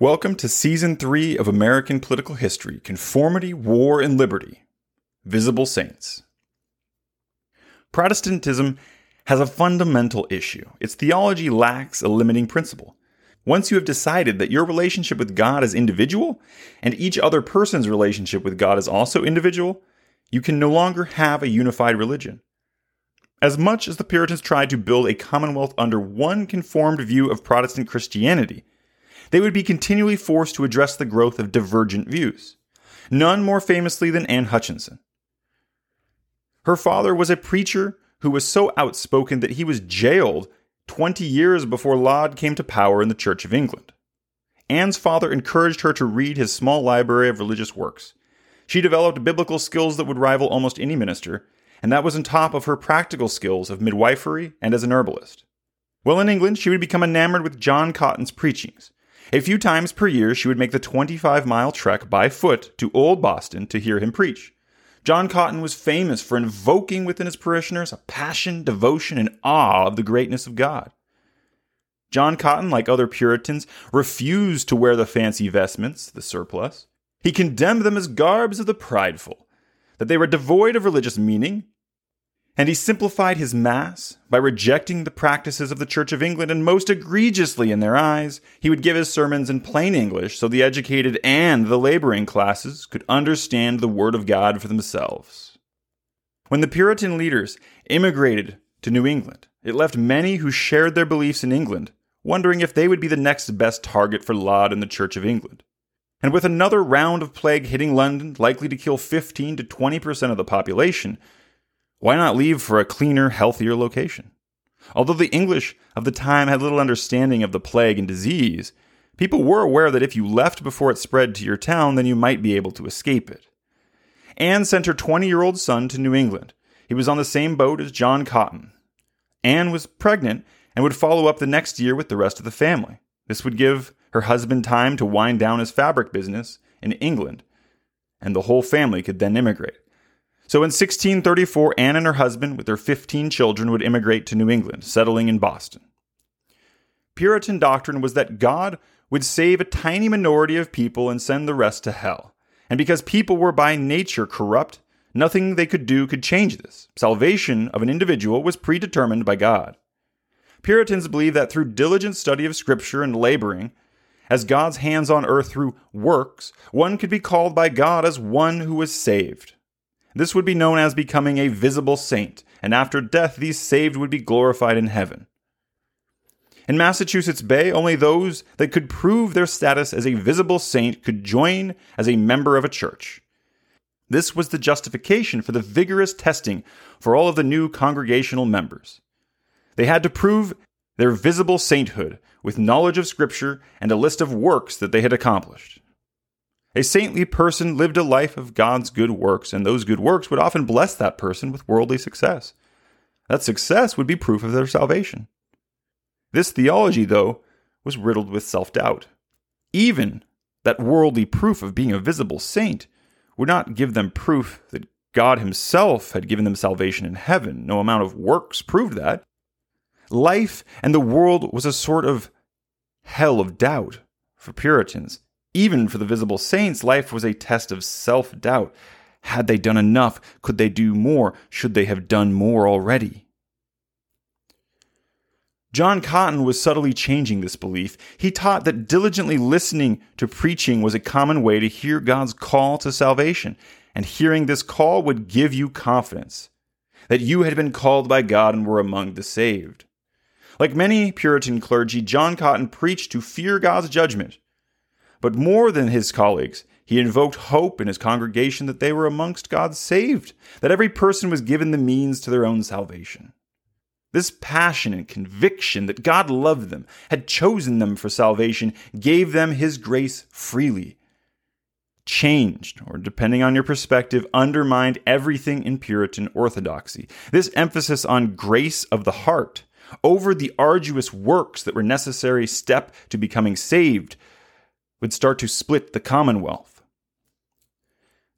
Welcome to Season 3 of American Political History Conformity, War, and Liberty Visible Saints. Protestantism has a fundamental issue. Its theology lacks a limiting principle. Once you have decided that your relationship with God is individual, and each other person's relationship with God is also individual, you can no longer have a unified religion. As much as the Puritans tried to build a commonwealth under one conformed view of Protestant Christianity, they would be continually forced to address the growth of divergent views, none more famously than Anne Hutchinson. Her father was a preacher who was so outspoken that he was jailed 20 years before Laud came to power in the Church of England. Anne's father encouraged her to read his small library of religious works. She developed biblical skills that would rival almost any minister, and that was on top of her practical skills of midwifery and as an herbalist. While in England, she would become enamored with John Cotton's preachings, a few times per year, she would make the 25 mile trek by foot to Old Boston to hear him preach. John Cotton was famous for invoking within his parishioners a passion, devotion, and awe of the greatness of God. John Cotton, like other Puritans, refused to wear the fancy vestments, the surplice. He condemned them as garbs of the prideful, that they were devoid of religious meaning, and he simplified his Mass by rejecting the practices of the Church of England, and most egregiously in their eyes, he would give his sermons in plain English so the educated and the laboring classes could understand the Word of God for themselves. When the Puritan leaders immigrated to New England, it left many who shared their beliefs in England wondering if they would be the next best target for Laud and the Church of England. And with another round of plague hitting London, likely to kill 15 to 20 percent of the population, why not leave for a cleaner, healthier location? Although the English of the time had little understanding of the plague and disease, people were aware that if you left before it spread to your town, then you might be able to escape it. Anne sent her 20 year old son to New England. He was on the same boat as John Cotton. Anne was pregnant and would follow up the next year with the rest of the family. This would give her husband time to wind down his fabric business in England, and the whole family could then immigrate. So in 1634, Anne and her husband, with their 15 children, would immigrate to New England, settling in Boston. Puritan doctrine was that God would save a tiny minority of people and send the rest to hell. And because people were by nature corrupt, nothing they could do could change this. Salvation of an individual was predetermined by God. Puritans believed that through diligent study of Scripture and laboring, as God's hands on earth through works, one could be called by God as one who was saved. This would be known as becoming a visible saint, and after death, these saved would be glorified in heaven. In Massachusetts Bay, only those that could prove their status as a visible saint could join as a member of a church. This was the justification for the vigorous testing for all of the new congregational members. They had to prove their visible sainthood with knowledge of Scripture and a list of works that they had accomplished. A saintly person lived a life of God's good works, and those good works would often bless that person with worldly success. That success would be proof of their salvation. This theology, though, was riddled with self doubt. Even that worldly proof of being a visible saint would not give them proof that God Himself had given them salvation in heaven. No amount of works proved that. Life and the world was a sort of hell of doubt for Puritans, even for the visible saints, life was a test of self doubt. Had they done enough? Could they do more? Should they have done more already? John Cotton was subtly changing this belief. He taught that diligently listening to preaching was a common way to hear God's call to salvation, and hearing this call would give you confidence that you had been called by God and were among the saved. Like many Puritan clergy, John Cotton preached to fear God's judgment but more than his colleagues, he invoked hope in his congregation that they were amongst God's saved, that every person was given the means to their own salvation. This passion and conviction that God loved them, had chosen them for salvation, gave them his grace freely. Changed, or depending on your perspective, undermined everything in Puritan orthodoxy. This emphasis on grace of the heart over the arduous works that were necessary step to becoming saved would start to split the Commonwealth.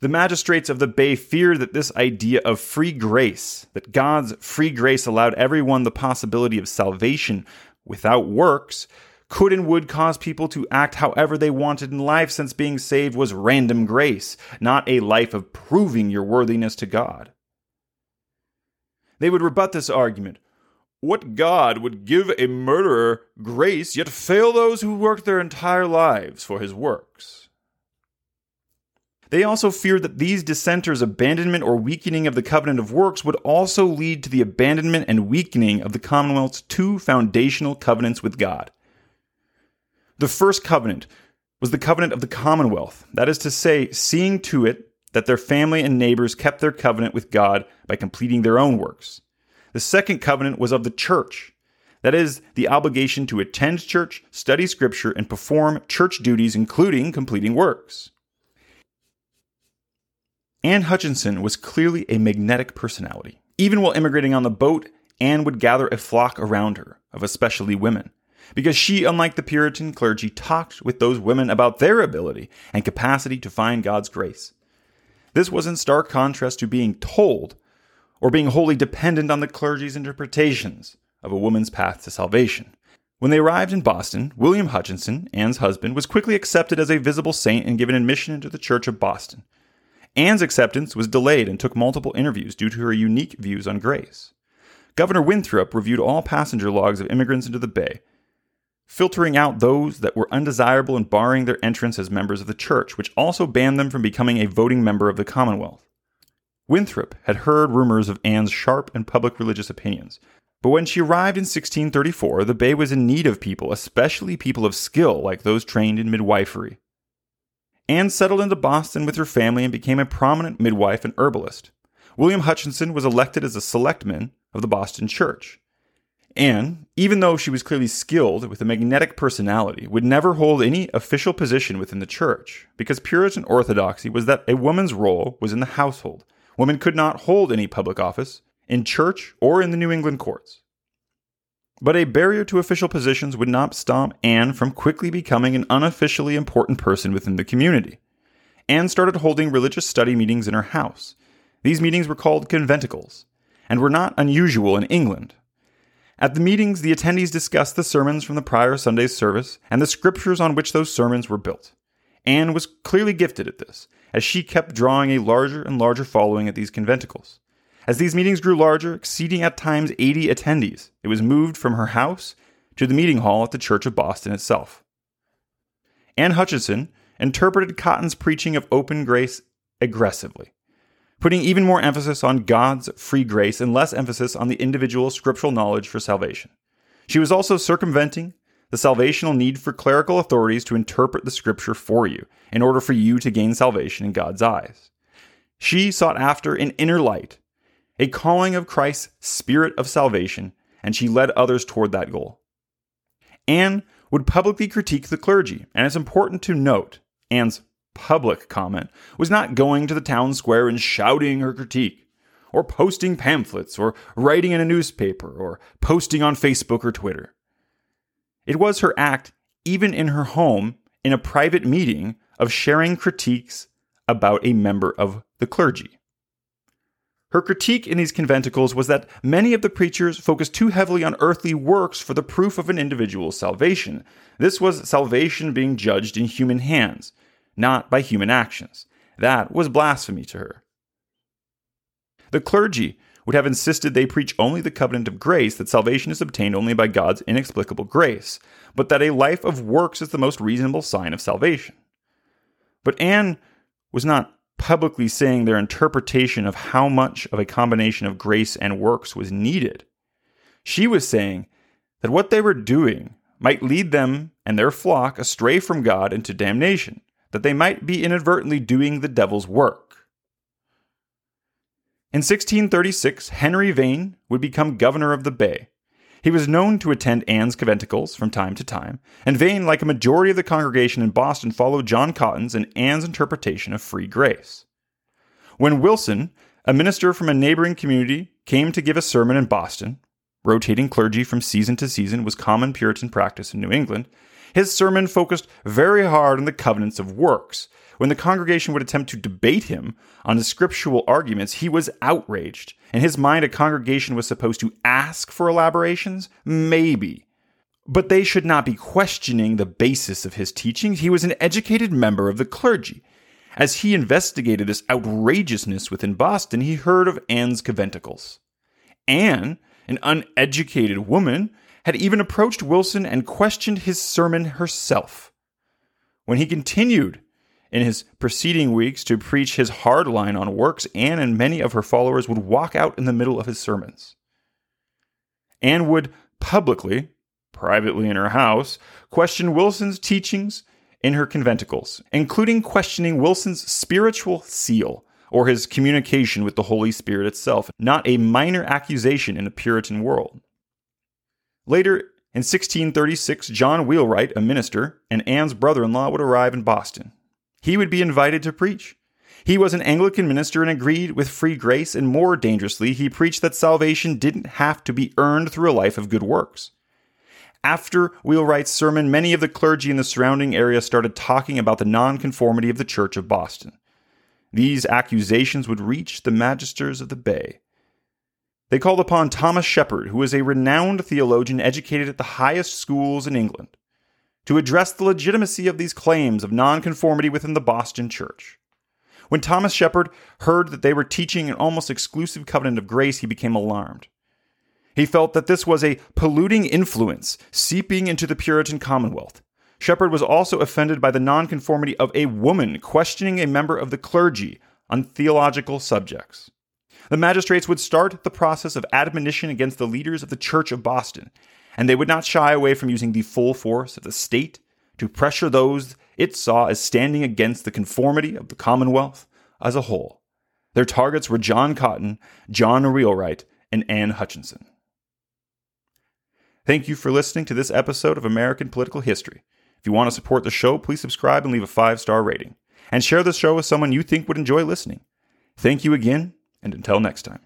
The magistrates of the Bay feared that this idea of free grace, that God's free grace allowed everyone the possibility of salvation without works, could and would cause people to act however they wanted in life, since being saved was random grace, not a life of proving your worthiness to God. They would rebut this argument. What God would give a murderer grace, yet fail those who worked their entire lives for his works? They also feared that these dissenters' abandonment or weakening of the covenant of works would also lead to the abandonment and weakening of the Commonwealth's two foundational covenants with God. The first covenant was the covenant of the Commonwealth, that is to say, seeing to it that their family and neighbors kept their covenant with God by completing their own works. The second covenant was of the church, that is, the obligation to attend church, study scripture, and perform church duties, including completing works. Anne Hutchinson was clearly a magnetic personality. Even while immigrating on the boat, Anne would gather a flock around her, of especially women, because she, unlike the Puritan clergy, talked with those women about their ability and capacity to find God's grace. This was in stark contrast to being told or being wholly dependent on the clergy's interpretations of a woman's path to salvation. When they arrived in Boston, William Hutchinson, Anne's husband, was quickly accepted as a visible saint and given admission into the Church of Boston. Anne's acceptance was delayed and took multiple interviews due to her unique views on grace. Governor Winthrop reviewed all passenger logs of immigrants into the Bay, filtering out those that were undesirable and barring their entrance as members of the church, which also banned them from becoming a voting member of the Commonwealth. Winthrop had heard rumors of Anne's sharp and public religious opinions, but when she arrived in 1634, the Bay was in need of people, especially people of skill like those trained in midwifery. Anne settled into Boston with her family and became a prominent midwife and herbalist. William Hutchinson was elected as a selectman of the Boston Church. Anne, even though she was clearly skilled with a magnetic personality, would never hold any official position within the church, because Puritan orthodoxy was that a woman's role was in the household. Women could not hold any public office in church or in the New England courts. But a barrier to official positions would not stop Anne from quickly becoming an unofficially important person within the community. Anne started holding religious study meetings in her house. These meetings were called conventicles, and were not unusual in England. At the meetings, the attendees discussed the sermons from the prior Sunday's service and the scriptures on which those sermons were built. Anne was clearly gifted at this, as she kept drawing a larger and larger following at these conventicles. As these meetings grew larger, exceeding at times 80 attendees, it was moved from her house to the meeting hall at the Church of Boston itself. Anne Hutchinson interpreted Cotton's preaching of open grace aggressively, putting even more emphasis on God's free grace and less emphasis on the individual scriptural knowledge for salvation. She was also circumventing the salvational need for clerical authorities to interpret the scripture for you in order for you to gain salvation in God's eyes. She sought after an inner light a calling of Christ's spirit of salvation, and she led others toward that goal. Anne would publicly critique the clergy, and it's important to note Anne's public comment was not going to the town square and shouting her critique, or posting pamphlets, or writing in a newspaper, or posting on Facebook or Twitter. It was her act, even in her home, in a private meeting, of sharing critiques about a member of the clergy. Her critique in these conventicles was that many of the preachers focused too heavily on earthly works for the proof of an individual's salvation. This was salvation being judged in human hands, not by human actions. That was blasphemy to her. The clergy would have insisted they preach only the covenant of grace, that salvation is obtained only by God's inexplicable grace, but that a life of works is the most reasonable sign of salvation. But Anne was not publicly saying their interpretation of how much of a combination of grace and works was needed. She was saying that what they were doing might lead them and their flock astray from God into damnation, that they might be inadvertently doing the devil's work. In 1636, Henry Vane would become governor of the Bay, he was known to attend Anne's conventicles from time to time, and Vane, like a majority of the congregation in Boston, followed John Cotton's and Anne's interpretation of free grace. When Wilson, a minister from a neighboring community, came to give a sermon in Boston, rotating clergy from season to season was common Puritan practice in New England, his sermon focused very hard on the covenants of works, when the congregation would attempt to debate him on the scriptural arguments, he was outraged. In his mind, a congregation was supposed to ask for elaborations? Maybe. But they should not be questioning the basis of his teachings. He was an educated member of the clergy. As he investigated this outrageousness within Boston, he heard of Anne's conventicles. Anne, an uneducated woman, had even approached Wilson and questioned his sermon herself. When he continued in his preceding weeks to preach his hard line on works, Anne and many of her followers would walk out in the middle of his sermons. Anne would publicly, privately in her house, question Wilson's teachings in her conventicles, including questioning Wilson's spiritual seal or his communication with the Holy Spirit itself, not a minor accusation in a Puritan world. Later, in 1636, John Wheelwright, a minister, and Anne's brother in law would arrive in Boston. He would be invited to preach. He was an Anglican minister and agreed with free grace, and more dangerously, he preached that salvation didn't have to be earned through a life of good works. After Wheelwright's sermon, many of the clergy in the surrounding area started talking about the nonconformity of the Church of Boston. These accusations would reach the magisters of the Bay. They called upon Thomas Shepard, who was a renowned theologian educated at the highest schools in England, to address the legitimacy of these claims of nonconformity within the Boston Church. When Thomas Shepard heard that they were teaching an almost exclusive covenant of grace, he became alarmed. He felt that this was a polluting influence seeping into the Puritan Commonwealth. Shepard was also offended by the nonconformity of a woman questioning a member of the clergy on theological subjects. The magistrates would start the process of admonition against the leaders of the Church of Boston, and they would not shy away from using the full force of the state to pressure those it saw as standing against the conformity of the Commonwealth as a whole. Their targets were John Cotton, John Wheelwright, and Anne Hutchinson. Thank you for listening to this episode of American Political History. If you want to support the show, please subscribe and leave a five star rating. And share the show with someone you think would enjoy listening. Thank you again, and until next time.